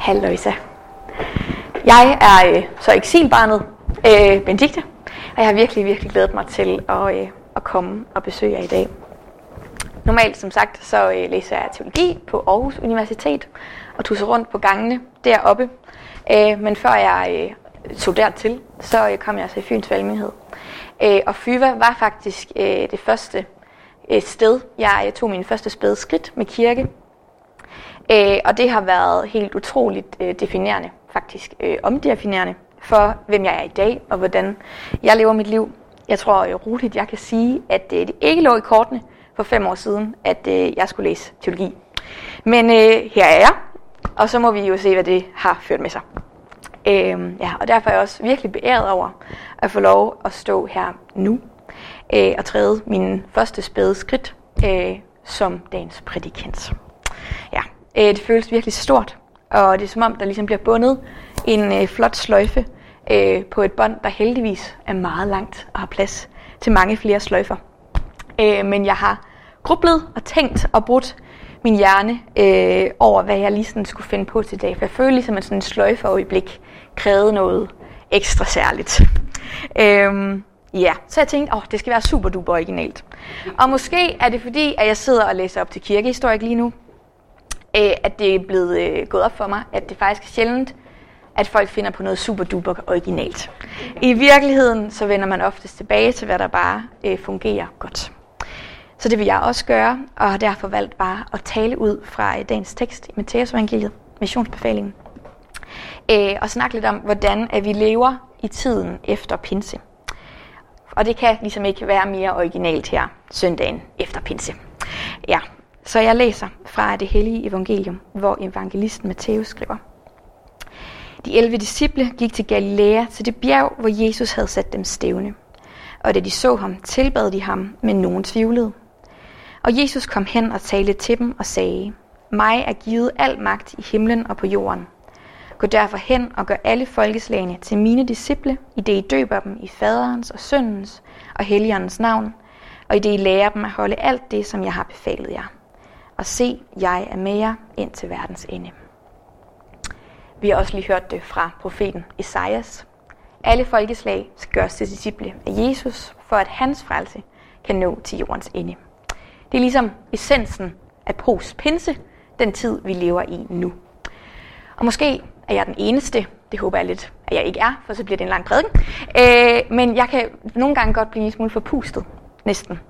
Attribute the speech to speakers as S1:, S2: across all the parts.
S1: Halløjsa. Jeg er øh, så eksilbarnet øh, Benedikte, og jeg har virkelig, virkelig glædet mig til at, øh, at komme og besøge jer i dag. Normalt, som sagt, så øh, læser jeg teologi på Aarhus Universitet og tusser rundt på gangene deroppe. Øh, men før jeg øh, tog dertil, så øh, kom jeg altså i Fyns Valgmyndighed. Øh, og Fyva var faktisk øh, det første øh, sted, jeg, jeg tog min første spæde skridt med kirke. Øh, og det har været helt utroligt øh, definerende, faktisk øh, omdefinerende for, hvem jeg er i dag og hvordan jeg lever mit liv. Jeg tror øh, roligt, jeg kan sige, at øh, det ikke lå i kortene for fem år siden, at øh, jeg skulle læse teologi. Men øh, her er jeg, og så må vi jo se, hvad det har ført med sig. Øh, ja, og derfor er jeg også virkelig beæret over at få lov at stå her nu øh, og træde min første spæde skridt øh, som dagens prædikant. Øh, det føles virkelig stort, og det er som om, der ligesom bliver bundet en øh, flot sløjfe øh, på et bånd, der heldigvis er meget langt og har plads til mange flere sløjfer. Øh, men jeg har grublet og tænkt og brudt min hjerne øh, over, hvad jeg lige sådan skulle finde på til dag. For jeg føler ligesom, at sådan en sløjfeøjeblik krævede noget ekstra særligt. Øh, ja, så jeg tænkte, åh, det skal være super duper originalt. Og måske er det fordi, at jeg sidder og læser op til kirkehistorik lige nu, øh, at det er blevet øh, gået op for mig, at det faktisk er sjældent, at folk finder på noget super duper originalt. I virkeligheden så vender man oftest tilbage til, hvad der bare øh, fungerer godt. Så det vil jeg også gøre, og har derfor valgt bare at tale ud fra øh, dagens tekst i Matteus evangeliet, missionsbefalingen, øh, og snakke lidt om, hvordan at vi lever i tiden efter pinse. Og det kan ligesom ikke være mere originalt her søndagen efter pinse. Ja, så jeg læser fra det hellige evangelium, hvor evangelisten Matthæus skriver. De 11 disciple gik til Galilea til det bjerg, hvor Jesus havde sat dem stævne. Og da de så ham, tilbad de ham, men nogen tvivlede. Og Jesus kom hen og talte til dem og sagde, Mig er givet al magt i himlen og på jorden. Gå derfor hen og gør alle folkeslagene til mine disciple, i det I døber dem i faderens og søndens og helligåndens navn, og i det I lærer dem at holde alt det, som jeg har befalet jer. Og se, jeg er med jer ind til verdens ende. Vi har også lige hørt det fra profeten Esajas. Alle folkeslag skal gøres til disciple af Jesus, for at hans frelse kan nå til jordens ende. Det er ligesom essensen af pros pinse, den tid vi lever i nu. Og måske er jeg den eneste, det håber jeg lidt, at jeg ikke er, for så bliver det en lang prædiken. Øh, men jeg kan nogle gange godt blive en smule forpustet, næsten,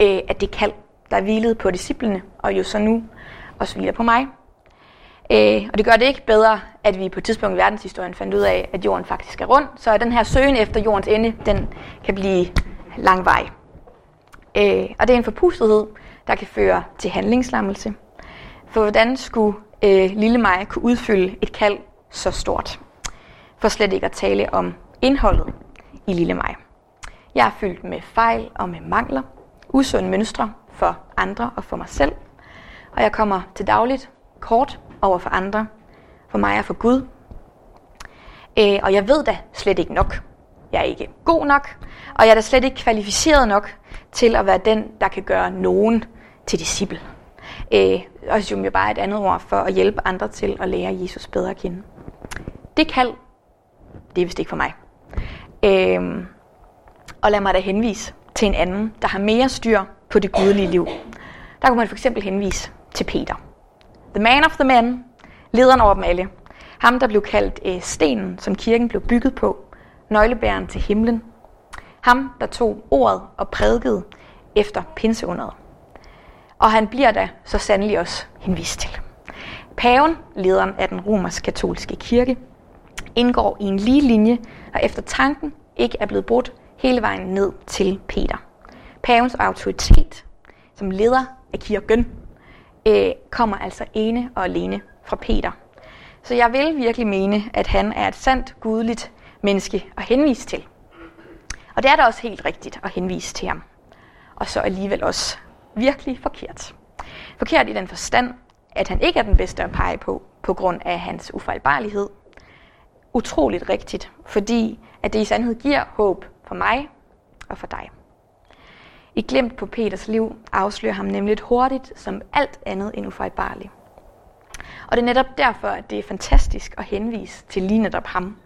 S1: øh, at det kald, der hvilede på disciplene, og jo så nu også hviler på mig. Øh, og det gør det ikke bedre, at vi på et tidspunkt i verdenshistorien fandt ud af, at jorden faktisk er rund, så den her søgen efter jordens ende, den kan blive langvej. Øh, og det er en forpustethed, der kan føre til handlingslammelse. For hvordan skulle øh, lille mig kunne udfylde et kald så stort? For slet ikke at tale om indholdet i lille mig. Jeg er fyldt med fejl og med mangler, usunde mønstre for andre og for mig selv, og jeg kommer til dagligt kort over for andre, for mig og for Gud. Øh, og jeg ved da slet ikke nok. Jeg er ikke god nok, og jeg er da slet ikke kvalificeret nok til at være den, der kan gøre nogen til disciple. Øh, og som jo bare et andet ord for at hjælpe andre til at lære Jesus bedre at kende. Det kald, det er vist ikke for mig. Øh, og lad mig da henvise til en anden, der har mere styr på det gudelige liv. Der kunne man for eksempel henvise til Peter. The man of the men, lederen over dem alle. Ham, der blev kaldt øh, stenen, som kirken blev bygget på, nøglebæren til himlen. Ham, der tog ordet og prædikede efter pinseunderet. Og han bliver da så sandelig også henvist til. Paven, lederen af den romersk-katolske kirke, indgår i en lige linje, og efter tanken ikke er blevet brudt hele vejen ned til Peter. Pavens autoritet som leder af kirken øh, kommer altså ene og alene fra Peter. Så jeg vil virkelig mene, at han er et sandt gudeligt menneske at henvise til. Og det er da også helt rigtigt at henvise til ham. Og så alligevel også virkelig forkert. Forkert i den forstand, at han ikke er den bedste at pege på, på grund af hans ufejlbarlighed. Utroligt rigtigt, fordi at det i sandhed giver håb for mig og for dig. I glemt på Peters liv afslører ham nemlig hurtigt som alt andet end ufejlbarlig. Og det er netop derfor, at det er fantastisk at henvise til lige netop ham.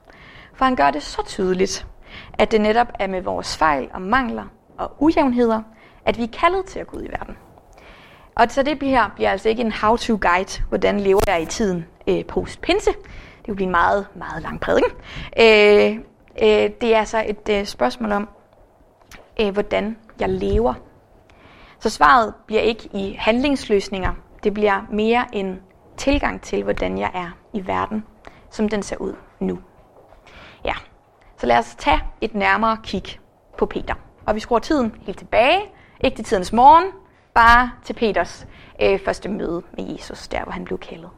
S1: For han gør det så tydeligt, at det netop er med vores fejl og mangler og ujævnheder, at vi er kaldet til at gå ud i verden. Og så det her bliver altså ikke en how-to-guide, hvordan lever jeg i tiden øh, post-pinse. Det vil blive en meget, meget lang prædiken. Øh, øh, det er altså et øh, spørgsmål om, øh, hvordan jeg lever. Så svaret bliver ikke i handlingsløsninger. Det bliver mere en tilgang til, hvordan jeg er i verden, som den ser ud nu. Ja, så lad os tage et nærmere kig på Peter. Og vi skruer tiden helt tilbage, ikke til tidens morgen, bare til Peters øh, første møde med Jesus, der hvor han blev kaldet.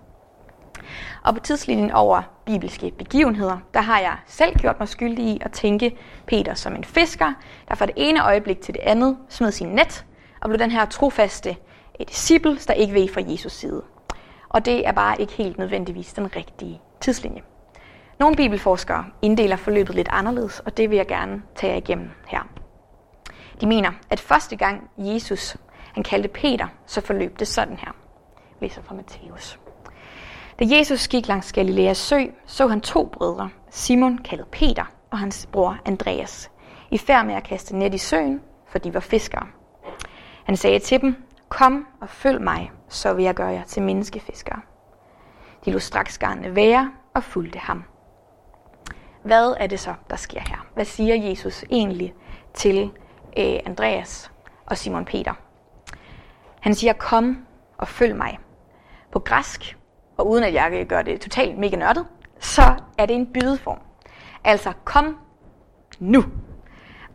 S1: Og på tidslinjen over bibelske begivenheder, der har jeg selv gjort mig skyldig i at tænke Peter som en fisker, der fra det ene øjeblik til det andet smed sin net og blev den her trofaste eh, disciple, der ikke ved fra Jesus side. Og det er bare ikke helt nødvendigvis den rigtige tidslinje. Nogle bibelforskere inddeler forløbet lidt anderledes, og det vil jeg gerne tage jer igennem her. De mener, at første gang Jesus han kaldte Peter, så forløb det sådan her. Læser fra Matthæus. Da Jesus gik langs Galileas sø, så han to brødre, Simon kaldet Peter og hans bror Andreas, i færd med at kaste net i søen, for de var fiskere. Han sagde til dem, kom og følg mig, så vil jeg gøre jer til menneskefiskere. De lå straks garnene være og fulgte ham. Hvad er det så, der sker her? Hvad siger Jesus egentlig til øh, Andreas og Simon Peter? Han siger, kom og følg mig. På græsk, og uden at jeg kan gøre det totalt mega nørdet, så er det en bydeform. Altså, kom nu.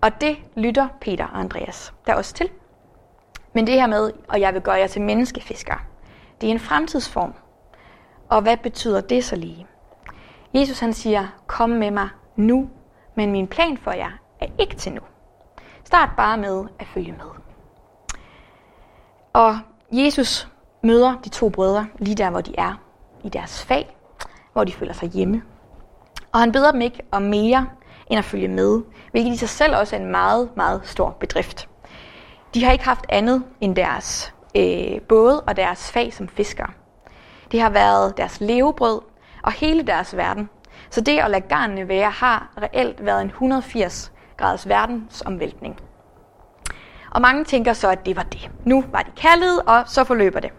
S1: Og det lytter Peter og Andreas der også til. Men det her med, og jeg vil gøre jer til menneskefiskere, det er en fremtidsform. Og hvad betyder det så lige? Jesus han siger, kom med mig nu, men min plan for jer er ikke til nu. Start bare med at følge med. Og Jesus møder de to brødre lige der, hvor de er, i deres fag, hvor de føler sig hjemme. Og han beder dem ikke om mere end at følge med, hvilket i sig selv også er en meget, meget stor bedrift. De har ikke haft andet end deres øh, både og deres fag som fiskere. Det har været deres levebrød og hele deres verden. Så det at lade garnene være har reelt været en 180 graders verdensomvæltning. Og mange tænker så, at det var det. Nu var de kaldet, og så forløber det.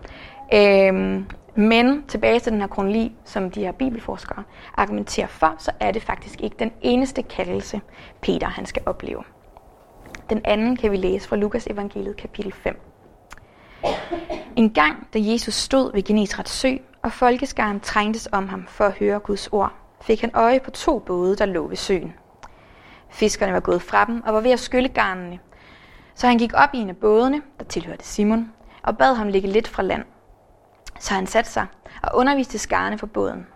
S1: Øhm, men tilbage til den her kronologi, som de her bibelforskere argumenterer for, så er det faktisk ikke den eneste kaldelse, Peter han skal opleve. Den anden kan vi læse fra Lukas evangeliet kapitel 5. En gang, da Jesus stod ved Genesrets sø, og folkeskaren trængtes om ham for at høre Guds ord, fik han øje på to både, der lå ved søen. Fiskerne var gået fra dem og var ved at skylle garnene, så han gik op i en af bådene, der tilhørte Simon, og bad ham ligge lidt fra land. Så han satte sig og underviste skarne på båden.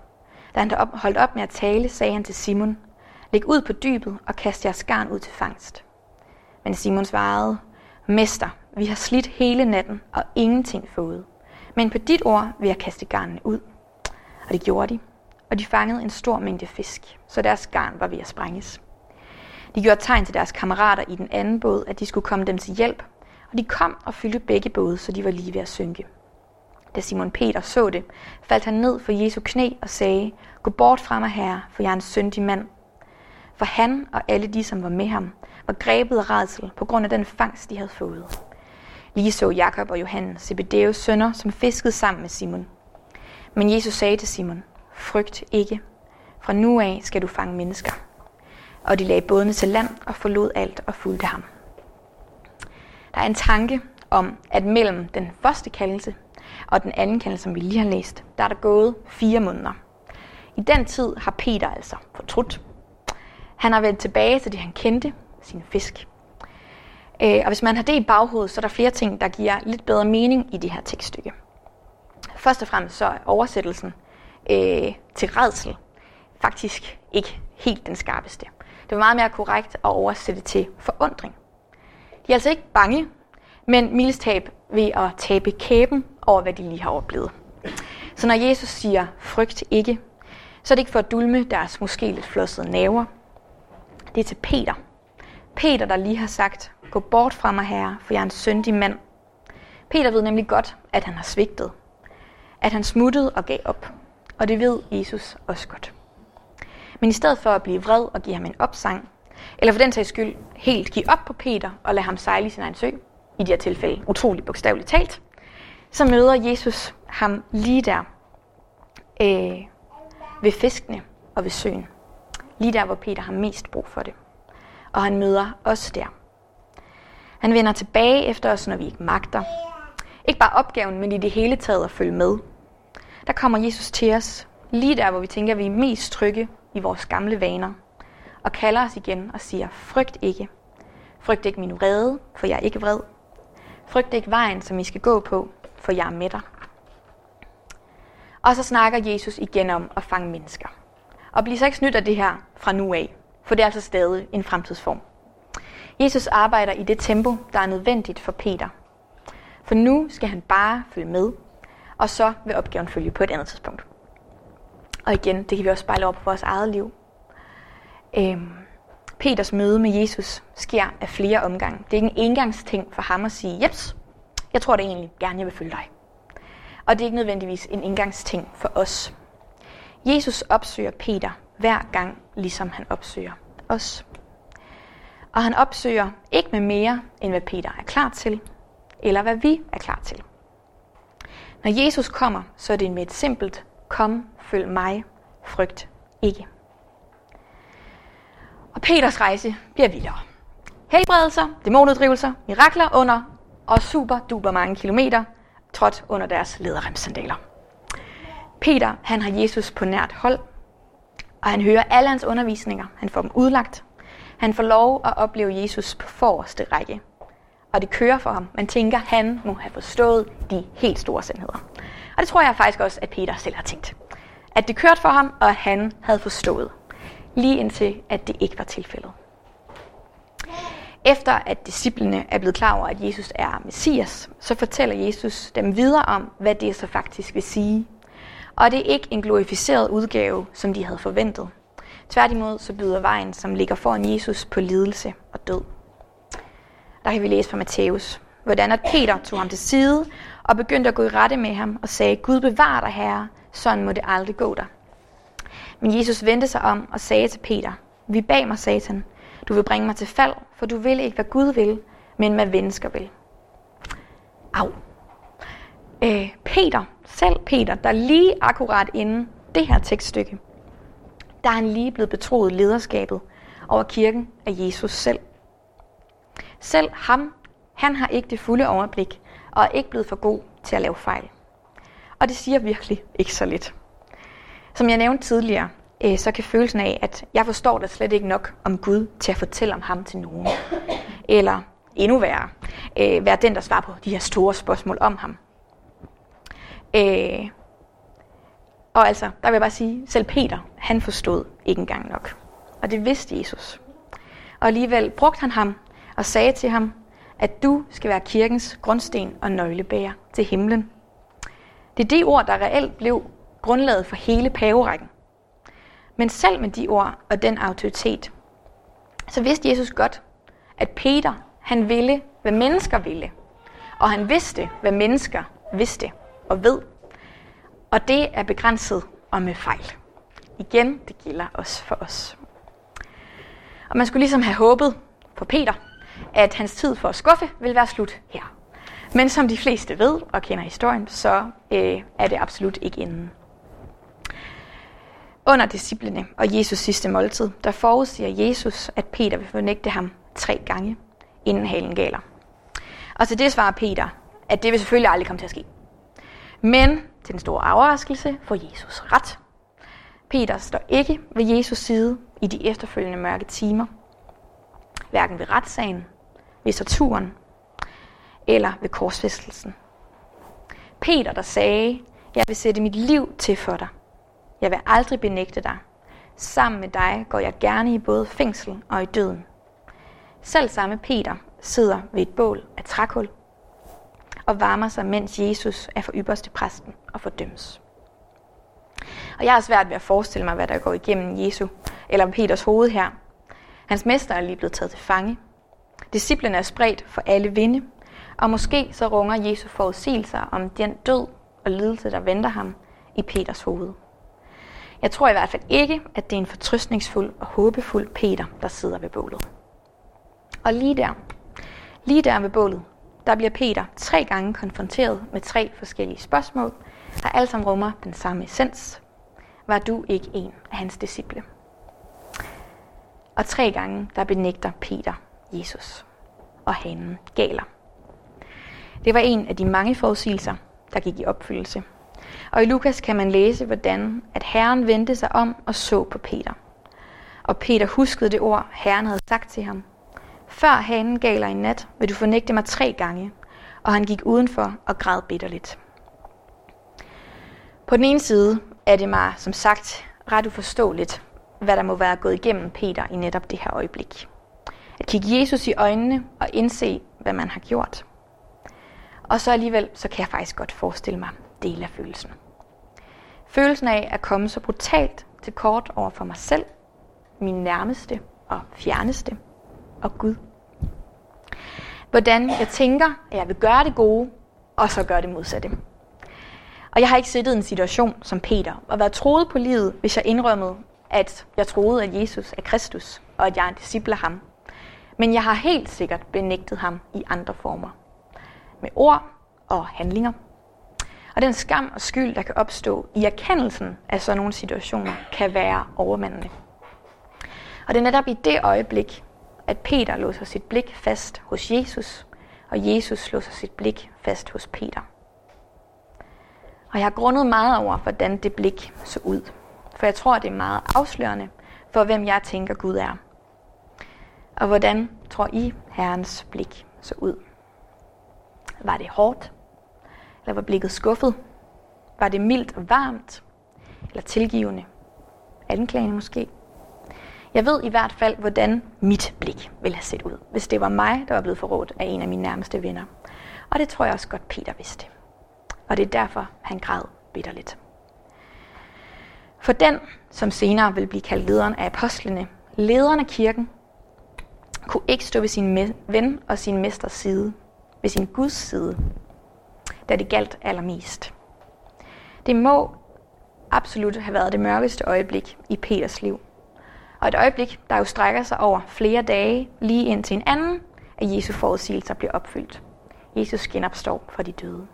S1: Da han holdt op med at tale, sagde han til Simon, Læg ud på dybet og kast jeres garn ud til fangst. Men Simon svarede, Mester, vi har slidt hele natten og ingenting fået. Men på dit ord vil jeg kaste garnene ud. Og det gjorde de, og de fangede en stor mængde fisk, så deres garn var ved at sprænges. De gjorde tegn til deres kammerater i den anden båd, at de skulle komme dem til hjælp, og de kom og fyldte begge både, så de var lige ved at synke. Da Simon Peter så det, faldt han ned for Jesu knæ og sagde, Gå bort fra mig, herre, for jeg er en syndig mand. For han og alle de, som var med ham, var grebet af redsel på grund af den fangst, de havde fået. Lige så Jakob og Johannes, Zebedeus sønner, som fiskede sammen med Simon. Men Jesus sagde til Simon, Frygt ikke. Fra nu af skal du fange mennesker og de lagde bådene til land og forlod alt og fulgte ham. Der er en tanke om, at mellem den første kaldelse og den anden kendelse, som vi lige har læst, der er der gået fire måneder. I den tid har Peter altså fortrudt. Han har vendt tilbage til det, han kendte, sin fisk. Øh, og hvis man har det i baghovedet, så er der flere ting, der giver lidt bedre mening i det her tekststykke. Først og fremmest så er oversættelsen øh, til redsel faktisk ikke helt den skarpeste. Det var meget mere korrekt at oversætte til forundring. De er altså ikke bange, men mildestab ved at tabe kæben over, hvad de lige har oplevet. Så når Jesus siger, frygt ikke, så er det ikke for at dulme deres måske lidt flossede naver. Det er til Peter. Peter, der lige har sagt, gå bort fra mig, herre, for jeg er en syndig mand. Peter ved nemlig godt, at han har svigtet. at han smuttede og gav op. Og det ved Jesus også godt. Men i stedet for at blive vred og give ham en opsang, eller for den sags skyld helt give op på Peter og lade ham sejle i sin egen sø, i det her tilfælde utroligt bogstaveligt talt, så møder Jesus ham lige der øh, ved fiskene og ved søen. Lige der, hvor Peter har mest brug for det. Og han møder os der. Han vender tilbage efter os, når vi ikke magter. Ikke bare opgaven, men i det hele taget at følge med. Der kommer Jesus til os, lige der, hvor vi tænker, at vi er mest trygge i vores gamle vaner, og kalder os igen og siger, frygt ikke. Frygt ikke min vrede, for jeg er ikke vred. Frygt ikke vejen, som I skal gå på, for jeg er med dig. Og så snakker Jesus igen om at fange mennesker. Og bliv så ikke snydt af det her fra nu af, for det er altså stadig en fremtidsform. Jesus arbejder i det tempo, der er nødvendigt for Peter. For nu skal han bare følge med, og så vil opgaven følge på et andet tidspunkt. Og igen, det kan vi også spejle op på vores eget liv. Øhm, Peters møde med Jesus sker af flere omgange. Det er ikke en engangsting for ham at sige, jeps, jeg tror det egentlig gerne, jeg vil følge dig. Og det er ikke nødvendigvis en indgangsting for os. Jesus opsøger Peter hver gang, ligesom han opsøger os. Og han opsøger ikke med mere, end hvad Peter er klar til, eller hvad vi er klar til. Når Jesus kommer, så er det med et simpelt, kom, følg mig, frygt ikke. Og Peters rejse bliver vildere. Helbredelser, dæmonuddrivelser, mirakler under og super duper mange kilometer trådt under deres lederremsandaler. Peter, han har Jesus på nært hold, og han hører alle hans undervisninger. Han får dem udlagt. Han får lov at opleve Jesus på forreste række. Og det kører for ham. Man tænker, han må have forstået de helt store sandheder. Og det tror jeg faktisk også, at Peter selv har tænkt. At det kørte for ham, og at han havde forstået. Lige indtil, at det ikke var tilfældet. Efter at disciplene er blevet klar over, at Jesus er Messias, så fortæller Jesus dem videre om, hvad det så faktisk vil sige. Og det er ikke en glorificeret udgave, som de havde forventet. Tværtimod så byder vejen, som ligger foran Jesus, på lidelse og død. Der kan vi læse fra Matthæus, hvordan at Peter tog ham til side og begyndte at gå i rette med ham og sagde, Gud bevar dig, Herre, sådan må det aldrig gå dig. Men Jesus vendte sig om og sagde til Peter, Vi bag mig, Satan, du vil bringe mig til fald, for du vil ikke, hvad Gud vil, men hvad mennesker vil. Au. Øh, Peter, selv Peter, der lige akkurat inden det her tekststykke, der er han lige blevet betroet lederskabet over kirken af Jesus selv. Selv ham, han har ikke det fulde overblik, og er ikke blevet for god til at lave fejl. Og det siger virkelig ikke så lidt. Som jeg nævnte tidligere, øh, så kan følelsen af, at jeg forstår da slet ikke nok om Gud til at fortælle om ham til nogen. Eller endnu værre, øh, være den, der svarer på de her store spørgsmål om ham. Øh, og altså, der vil jeg bare sige, selv Peter, han forstod ikke engang nok. Og det vidste Jesus. Og alligevel brugte han ham og sagde til ham, at du skal være kirkens grundsten og nøglebærer til himlen. Det er det ord, der reelt blev grundlaget for hele paverækken. Men selv med de ord og den autoritet, så vidste Jesus godt, at Peter, han ville, hvad mennesker ville. Og han vidste, hvad mennesker vidste og ved. Og det er begrænset og med fejl. Igen, det gælder også for os. Og man skulle ligesom have håbet på Peter, at hans tid for at skuffe vil være slut her. Men som de fleste ved og kender historien, så øh, er det absolut ikke inden. Under disciplene og Jesus sidste måltid, der forudsiger Jesus, at Peter vil fornægte ham tre gange, inden halen galer. Og til det svarer Peter, at det vil selvfølgelig aldrig komme til at ske. Men til den store overraskelse får Jesus ret. Peter står ikke ved Jesus side i de efterfølgende mørke timer. Hverken ved retssagen, ved torturen eller ved korsfæstelsen. Peter, der sagde, jeg vil sætte mit liv til for dig. Jeg vil aldrig benægte dig. Sammen med dig går jeg gerne i både fængsel og i døden. Selv samme Peter sidder ved et bål af trækul og varmer sig, mens Jesus er for ypperste præsten og fordømmes. Og jeg har svært ved at forestille mig, hvad der går igennem Jesu eller Peters hoved her. Hans mester er lige blevet taget til fange. Disciplen er spredt for alle vinde, og måske så runger Jesu forudsigelser om den død og lidelse, der venter ham i Peters hoved. Jeg tror i hvert fald ikke, at det er en fortrystningsfuld og håbefuld Peter, der sidder ved bålet. Og lige der, lige der ved bålet, der bliver Peter tre gange konfronteret med tre forskellige spørgsmål, der alle sammen rummer den samme essens. Var du ikke en af hans disciple? Og tre gange, der benægter Peter Jesus, og hanen galer. Det var en af de mange forudsigelser, der gik i opfyldelse. Og i Lukas kan man læse, hvordan at Herren vendte sig om og så på Peter. Og Peter huskede det ord, Herren havde sagt til ham. Før hanen galer i nat, vil du fornægte mig tre gange. Og han gik udenfor og græd bitterligt. På den ene side er det mig, som sagt, ret uforståeligt, hvad der må være gået igennem Peter i netop det her øjeblik. At kigge Jesus i øjnene og indse, hvad man har gjort. Og så alligevel, så kan jeg faktisk godt forestille mig del af følelsen. Følelsen af at komme så brutalt til kort over for mig selv, min nærmeste og fjerneste og Gud. Hvordan jeg tænker, at jeg vil gøre det gode, og så gøre det modsatte. Og jeg har ikke siddet i en situation som Peter og været troet på livet, hvis jeg indrømmede, at jeg troede, at Jesus er Kristus, og at jeg er en disciple af ham. Men jeg har helt sikkert benægtet ham i andre former. Med ord og handlinger. Og den skam og skyld, der kan opstå i erkendelsen af sådan nogle situationer, kan være overmandende. Og det er netop i det øjeblik, at Peter låser sit blik fast hos Jesus, og Jesus låser sit blik fast hos Peter. Og jeg har grundet meget over, hvordan det blik så ud. For jeg tror, det er meget afslørende for, hvem jeg tænker Gud er. Og hvordan tror I, Herrens blik så ud? Var det hårdt? Eller var blikket skuffet? Var det mildt og varmt? Eller tilgivende? Anklagende måske? Jeg ved i hvert fald, hvordan mit blik ville have set ud, hvis det var mig, der var blevet forrådt af en af mine nærmeste venner. Og det tror jeg også godt, Peter vidste. Og det er derfor, han græd bitterligt. For den, som senere vil blive kaldt lederen af apostlene, lederen af kirken, kunne ikke stå ved sin ven og sin mesters side, ved sin Guds side, da det galt allermest. Det må absolut have været det mørkeste øjeblik i Peters liv. Og et øjeblik, der jo strækker sig over flere dage, lige indtil en anden af Jesu forudsigelser bliver opfyldt. Jesus genopstår fra de døde.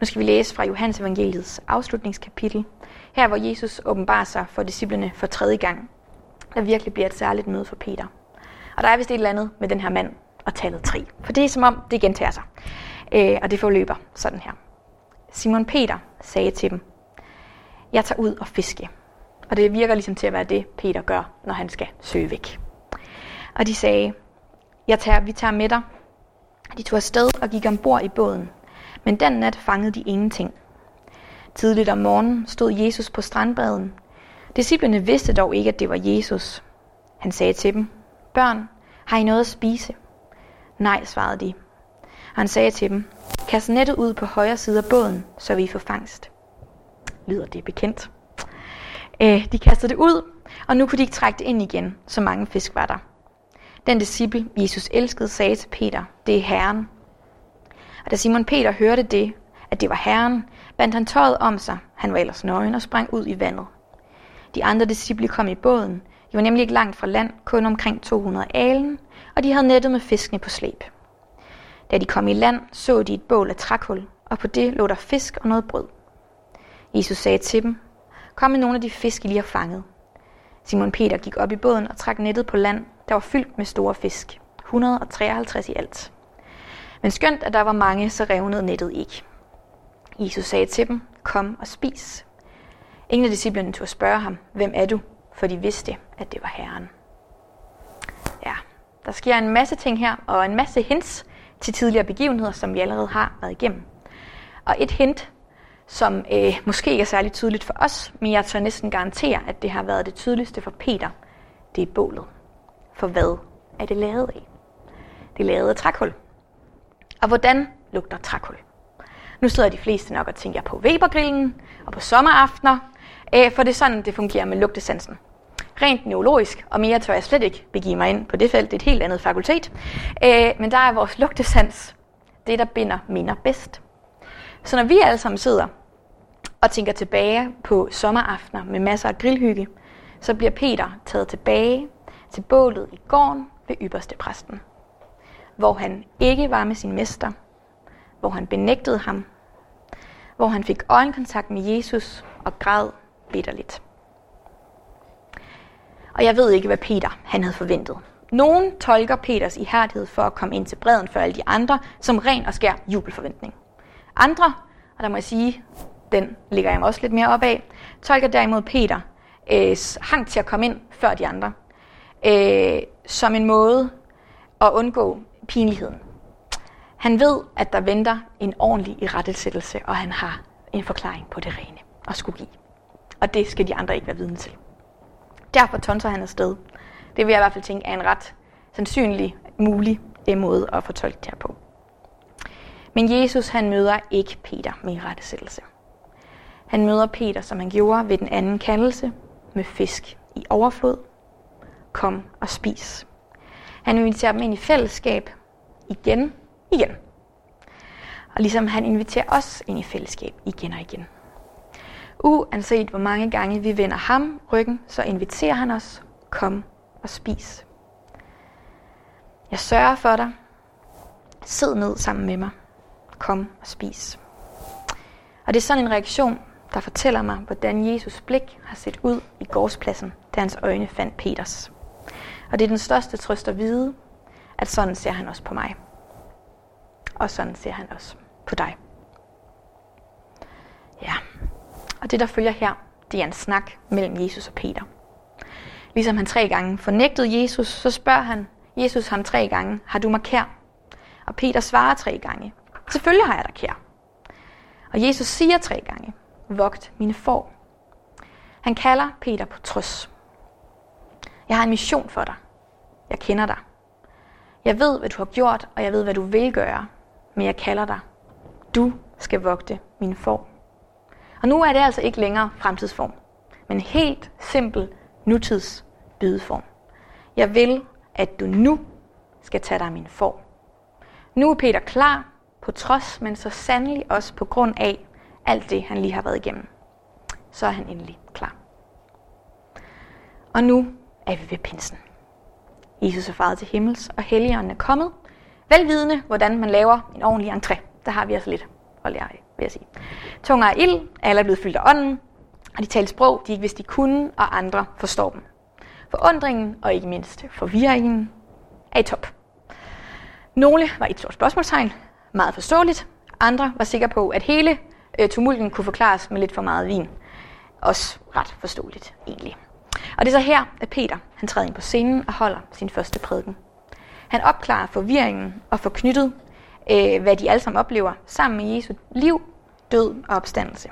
S1: Nu skal vi læse fra Johannes evangeliets afslutningskapitel, her hvor Jesus åbenbarer sig for disciplene for tredje gang. Der virkelig bliver et særligt møde for Peter. Og der er vist et eller andet med den her mand og tallet 3. For det er som om, det gentager sig. Øh, og det forløber sådan her. Simon Peter sagde til dem, jeg tager ud og fiske. Og det virker ligesom til at være det, Peter gør, når han skal søge væk. Og de sagde, jeg tager, vi tager med dig. De tog afsted og gik ombord i båden. Men den nat fangede de ingenting. Tidligt om morgenen stod Jesus på strandbredden. Disciplerne vidste dog ikke, at det var Jesus. Han sagde til dem, Børn, har I noget at spise? Nej, svarede de. Han sagde til dem, Kast nettet ud på højre side af båden, så vi får fangst. Lyder det bekendt? Øh, de kastede det ud, og nu kunne de ikke trække det ind igen, så mange fisk var der. Den disciple, Jesus elskede, sagde til Peter, det er Herren. Og da Simon Peter hørte det, at det var Herren, bandt han tøjet om sig, han var ellers nøgen, og sprang ud i vandet. De andre disciple kom i båden, de var nemlig ikke langt fra land, kun omkring 200 alen, og de havde nettet med fiskene på slæb. Da de kom i land, så de et bål af trækul, og på det lå der fisk og noget brød. Jesus sagde til dem, kom med nogle af de fisk, I lige har fanget. Simon Peter gik op i båden og trak nettet på land, der var fyldt med store fisk. 153 i alt. Men skønt, at der var mange, så revnede nettet ikke. Jesus sagde til dem, kom og spis. Ingen af disciplene tog at spørge ham, hvem er du? For de vidste, at det var Herren. Ja, der sker en masse ting her, og en masse hints til tidligere begivenheder, som vi allerede har været igennem. Og et hint, som øh, måske ikke er særlig tydeligt for os, men jeg tør næsten garantere, at det har været det tydeligste for Peter, det er bålet. For hvad er det lavet af? Det er lavet af trækul. Og hvordan lugter trækul? Nu sidder de fleste nok og tænker på Webergrillen og på sommeraftener, øh, for det er sådan, det fungerer med lugtesansen. Rent neurologisk, og mere tør jeg slet ikke begive mig ind på det felt, det er et helt andet fakultet. Øh, men der er vores lugtesans det, der binder minder bedst. Så når vi alle sammen sidder og tænker tilbage på sommeraftener med masser af grillhygge, så bliver Peter taget tilbage til bålet i gården ved ypperste præsten, hvor han ikke var med sin mester, hvor han benægtede ham, hvor han fik øjenkontakt med Jesus og græd bitterligt. Og jeg ved ikke, hvad Peter han havde forventet. Nogen tolker Peters ihærdighed for at komme ind til bredden for alle de andre som ren og skær jubelforventning. Andre, og der må jeg sige, den ligger jeg også lidt mere op af, tolker derimod Peter øh, hang til at komme ind før de andre, øh, som en måde at undgå pinligheden. Han ved, at der venter en ordentlig irettelsættelse, og han har en forklaring på det rene at skulle give. Og det skal de andre ikke være vidne til. Derfor tonser han afsted. Det vil jeg i hvert fald tænke er en ret sandsynlig mulig øh, måde at fortolke det her på. Men Jesus han møder ikke Peter med rettesættelse. Han møder Peter, som han gjorde ved den anden kaldelse, med fisk i overflod. Kom og spis. Han inviterer dem ind i fællesskab igen, igen. Og ligesom han inviterer os ind i fællesskab igen og igen. Uanset hvor mange gange vi vender ham ryggen, så inviterer han os, kom og spis. Jeg sørger for dig. Sid ned sammen med mig. Kom og spis. Og det er sådan en reaktion, der fortæller mig, hvordan Jesus blik har set ud i gårdspladsen, da hans øjne fandt Peters. Og det er den største trøst at vide, at sådan ser han også på mig. Og sådan ser han også på dig. Ja, og det der følger her, det er en snak mellem Jesus og Peter. Ligesom han tre gange fornægtede Jesus, så spørger han Jesus ham tre gange, har du mig kær? Og Peter svarer tre gange, selvfølgelig har jeg dig kær. Og Jesus siger tre gange, vogt mine får. Han kalder Peter på trods. Jeg har en mission for dig. Jeg kender dig. Jeg ved, hvad du har gjort, og jeg ved, hvad du vil gøre. Men jeg kalder dig. Du skal vogte mine får. Og nu er det altså ikke længere fremtidsform, men helt simpel nutidsbydeform. Jeg vil, at du nu skal tage dig min form. Nu er Peter klar, på trods, men så sandelig også på grund af alt det, han lige har været igennem. Så er han endelig klar. Og nu er vi ved pinsen. Jesus er faret til himmels, og helligånden er kommet. Velvidende, hvordan man laver en ordentlig entré. Der har vi altså lidt at lære af, vil jeg sige. Tunger er ild, alle er blevet fyldt af ånden, og de taler sprog, de ikke vidste, de kunne, og andre forstår dem. Forundringen og ikke mindst forvirringen er i top. Nogle var et stort spørgsmålstegn, meget forståeligt. Andre var sikre på, at hele øh, tumulten kunne forklares med lidt for meget vin. Også ret forståeligt, egentlig. Og det er så her, at Peter han træder ind på scenen og holder sin første prædiken. Han opklarer forvirringen og får knyttet, øh, hvad de alle sammen oplever, sammen med Jesu liv, død og opstandelse.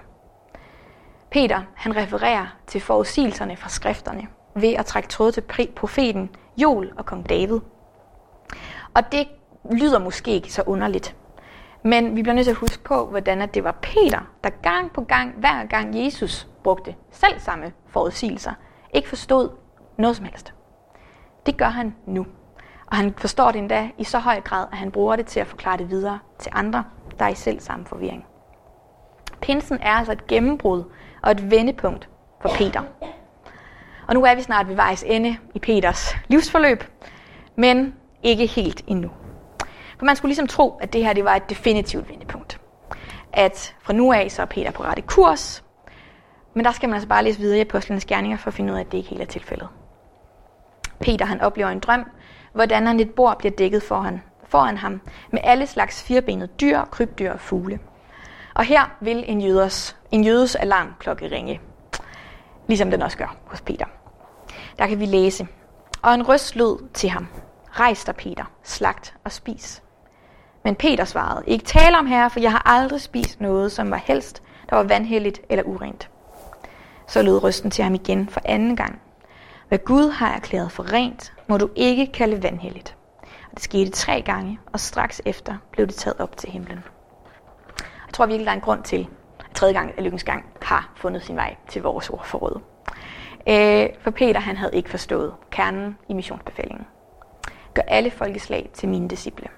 S1: Peter han refererer til forudsigelserne fra skrifterne ved at trække tråd til profeten Joel og kong David. Og det lyder måske ikke så underligt. Men vi bliver nødt til at huske på, hvordan at det var Peter, der gang på gang, hver gang Jesus brugte selv samme forudsigelser, ikke forstod noget som helst. Det gør han nu. Og han forstår det endda i så høj grad, at han bruger det til at forklare det videre til andre, der er i selv samme forvirring. Pinsen er altså et gennembrud og et vendepunkt for Peter. Og nu er vi snart ved vejs ende i Peters livsforløb, men ikke helt endnu. For man skulle ligesom tro, at det her det var et definitivt vendepunkt. At fra nu af så er Peter på rette kurs, men der skal man altså bare læse videre i Apostlenes Gerninger for at finde ud af, at det ikke helt er tilfældet. Peter han oplever en drøm, hvordan han et bord bliver dækket foran, foran ham med alle slags firbenede dyr, krybdyr og fugle. Og her vil en, jøders, en jødes alarmklokke ringe, ligesom den også gør hos Peter. Der kan vi læse, og en røst lød til ham, Rejs dig, Peter, slagt og spis. Men Peter svarede, ikke tale om herre, for jeg har aldrig spist noget, som var helst, der var vandhelligt eller urent. Så lød røsten til ham igen for anden gang. Hvad Gud har erklæret for rent, må du ikke kalde vandhelligt. Og det skete tre gange, og straks efter blev det taget op til himlen. Jeg tror virkelig, der er en grund til, at tredje gang af lykkens gang har fundet sin vej til vores ordforråd. Øh, for Peter han havde ikke forstået kernen i missionsbefalingen. Gør alle folkeslag til mine disciple.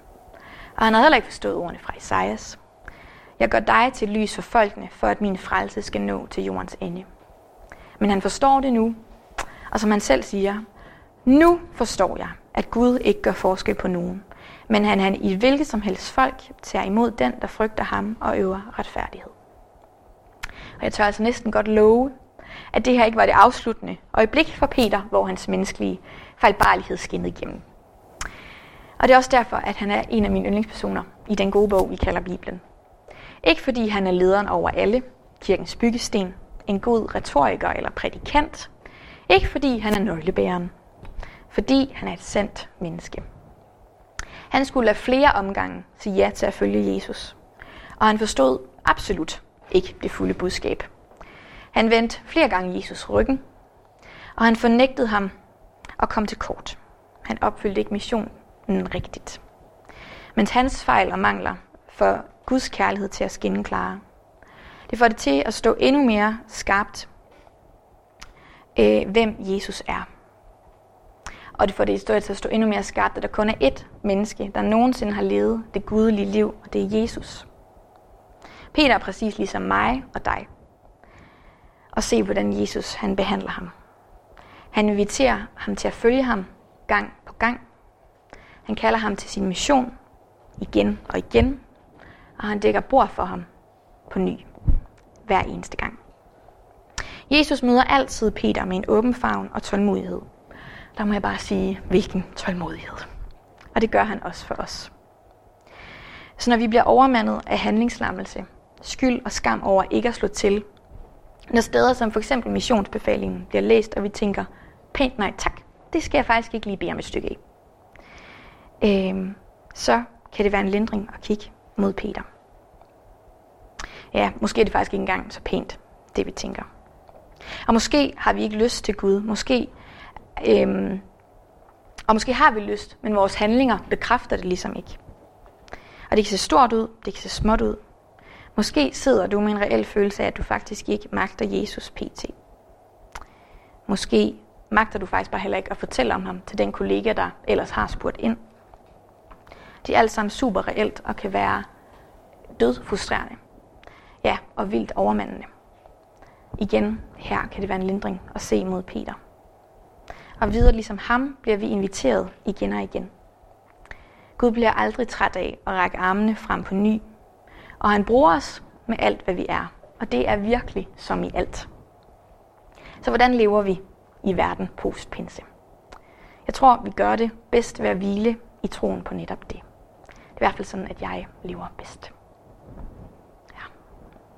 S1: Og han havde heller ikke forstået ordene fra Isaias. Jeg gør dig til lys for folkene, for at min frelse skal nå til jordens ende. Men han forstår det nu, og som han selv siger, nu forstår jeg, at Gud ikke gør forskel på nogen, men han, han i hvilket som helst folk tager imod den, der frygter ham og øver retfærdighed. Og jeg tør altså næsten godt love, at det her ikke var det afsluttende øjeblik for Peter, hvor hans menneskelige fejlbarlighed skinnede igennem. Og det er også derfor, at han er en af mine yndlingspersoner i den gode bog, vi kalder Bibelen. Ikke fordi han er lederen over alle, kirkens byggesten, en god retoriker eller prædikant. Ikke fordi han er nøglebæreren. Fordi han er et sandt menneske. Han skulle af flere omgange sige ja til at følge Jesus. Og han forstod absolut ikke det fulde budskab. Han vendte flere gange Jesus ryggen, og han fornægtede ham og kom til kort. Han opfyldte ikke missionen rigtigt. Men hans fejl og mangler for Guds kærlighed til at skinne klare. Det får det til at stå endnu mere skarpt, øh, hvem Jesus er. Og det får det til at stå endnu mere skarpt, at der kun er ét menneske, der nogensinde har levet det gudelige liv, og det er Jesus. Peter er præcis ligesom mig og dig. Og se, hvordan Jesus han behandler ham. Han inviterer ham til at følge ham gang på gang. Han kalder ham til sin mission igen og igen, og han dækker bord for ham på ny hver eneste gang. Jesus møder altid Peter med en åben favn og tålmodighed. Der må jeg bare sige, hvilken tålmodighed. Og det gør han også for os. Så når vi bliver overmandet af handlingslammelse, skyld og skam over ikke at slå til, når steder som for eksempel missionsbefalingen bliver læst, og vi tænker, pænt nej tak, det skal jeg faktisk ikke lige bede om et stykke af. Øhm, så kan det være en lindring at kigge mod Peter. Ja, måske er det faktisk ikke engang så pænt, det vi tænker. Og måske har vi ikke lyst til Gud. Måske, øhm, og måske har vi lyst, men vores handlinger bekræfter det ligesom ikke. Og det kan se stort ud, det kan se småt ud. Måske sidder du med en reel følelse af, at du faktisk ikke magter Jesus pt. Måske magter du faktisk bare heller ikke at fortælle om ham til den kollega, der ellers har spurgt ind. De er alt sammen super reelt og kan være død frustrerende. Ja, og vildt overmandende. Igen, her kan det være en lindring at se mod Peter. Og videre ligesom ham bliver vi inviteret igen og igen. Gud bliver aldrig træt af at række armene frem på ny, og han bruger os med alt, hvad vi er. Og det er virkelig som i alt. Så hvordan lever vi i verden postpinse? Jeg tror, vi gør det bedst ved at hvile i troen på netop det. Det er i hvert fald sådan, at jeg lever bedst.